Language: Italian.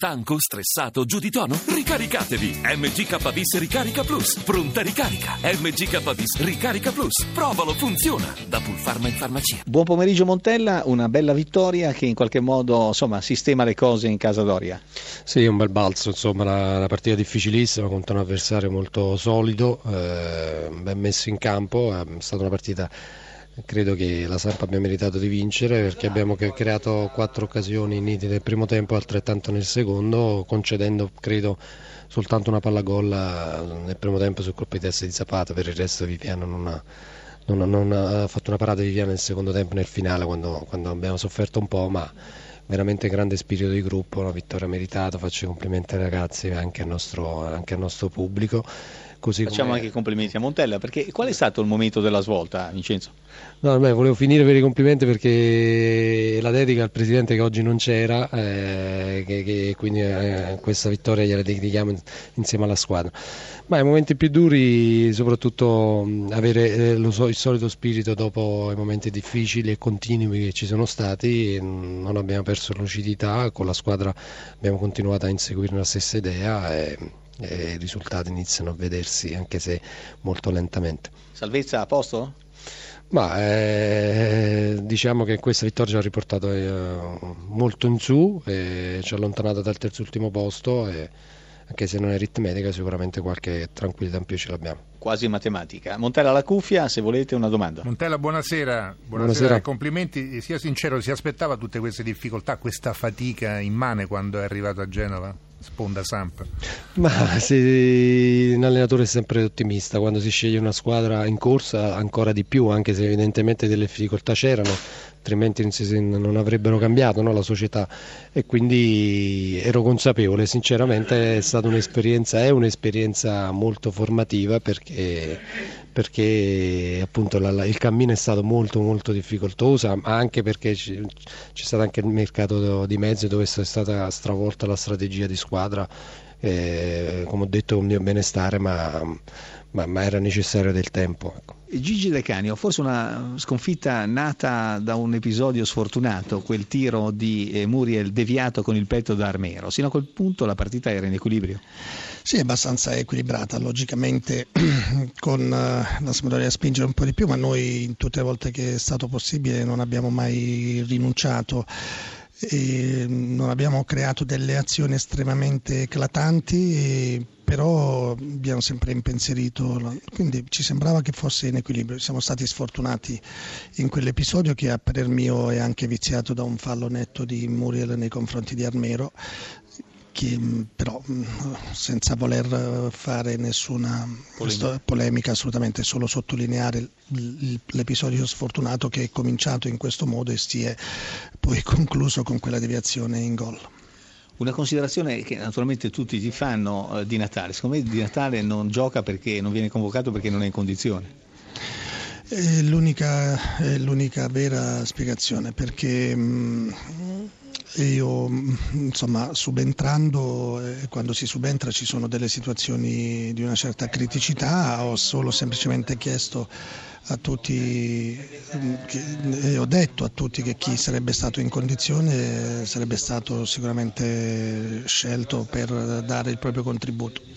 Stanco, stressato, giù di tono? Ricaricatevi! MGK Bis Ricarica Plus. Pronta ricarica. MGK Bis Ricarica Plus. Provalo, funziona. Da Pulfarma in farmacia. Buon pomeriggio Montella, una bella vittoria che in qualche modo insomma, sistema le cose in casa Doria. Sì, un bel balzo, insomma, una, una partita difficilissima contro un avversario molto solido, eh, ben messo in campo, è stata una partita credo che la Samp abbia meritato di vincere perché abbiamo creato quattro occasioni nitide nel primo tempo e altrettanto nel secondo, concedendo credo soltanto una palla gol nel primo tempo sul colpo di testa di Zapata, per il resto Viviano non ha, non ha, non ha fatto una parata Viviano nel secondo tempo nel finale quando, quando abbiamo sofferto un po', ma veramente grande spirito di gruppo, una vittoria meritata, faccio i complimenti ai ragazzi e anche, anche al nostro pubblico. Così Facciamo come... anche i complimenti a Montella, perché qual è stato il momento della svolta, Vincenzo? No, beh, volevo finire per i complimenti perché la dedica al presidente che oggi non c'era, eh, che, che quindi eh, questa vittoria gliela dedichiamo insieme alla squadra. Ma i momenti più duri, soprattutto avere eh, lo, il solito spirito dopo i momenti difficili e continui che ci sono stati, non abbiamo perso lucidità, con la squadra abbiamo continuato a inseguire la stessa idea. E, e i risultati iniziano a vedersi anche se molto lentamente. Salvezza a posto? Ma eh, diciamo che questa vittoria ci ha riportato eh, molto in su, e ci ha allontanato dal terzultimo posto e anche se non è aritmetica sicuramente qualche tranquillità in più ce l'abbiamo. Quasi matematica. Montella la cuffia, se volete una domanda. Montella, buonasera. Buonasera, buonasera. complimenti. Sia sincero, si aspettava tutte queste difficoltà, questa fatica immane quando è arrivato a Genova? Sponda Samp? Ma se un allenatore è sempre ottimista, quando si sceglie una squadra in corsa ancora di più, anche se evidentemente delle difficoltà c'erano, altrimenti non, avrebbero cambiato no, la società. E quindi ero consapevole, sinceramente è stata un'esperienza, è un'esperienza molto formativa perché, perché appunto la, il cammino è stato molto molto difficoltoso, ma anche perché c'è, stato anche il mercato di mezzo dove è stata stravolta la strategia di squadra, eh, come ho detto il mio benestare, ma, ma, ma era necessario del tempo. Ecco. Gigi De Canio, forse una sconfitta nata da un episodio sfortunato, quel tiro di eh, Muriel deviato con il petto da Armero. Sino a quel punto la partita era in equilibrio? Sì, è abbastanza equilibrata, logicamente con uh, la Sampdoria a spingere un po' di più, ma noi tutte le volte che è stato possibile non abbiamo mai rinunciato non abbiamo creato delle azioni estremamente eclatanti, però abbiamo sempre impensierito, quindi ci sembrava che fosse in equilibrio. Siamo stati sfortunati in quell'episodio che a parer mio è anche viziato da un fallo netto di Muriel nei confronti di Armero che mm, però mm, senza voler fare nessuna polemica, polemica assolutamente solo sottolineare l'episodio sfortunato che è cominciato in questo modo e si è poi concluso con quella deviazione in gol. Una considerazione che naturalmente tutti ti fanno eh, di Natale, secondo me di Natale non gioca perché non viene convocato perché non è in condizione. È l'unica, è l'unica vera spiegazione perché mh, mm, io insomma subentrando eh, quando si subentra ci sono delle situazioni di una certa criticità. Ho solo semplicemente chiesto a tutti e ho detto a tutti che chi sarebbe stato in condizione sarebbe stato sicuramente scelto per dare il proprio contributo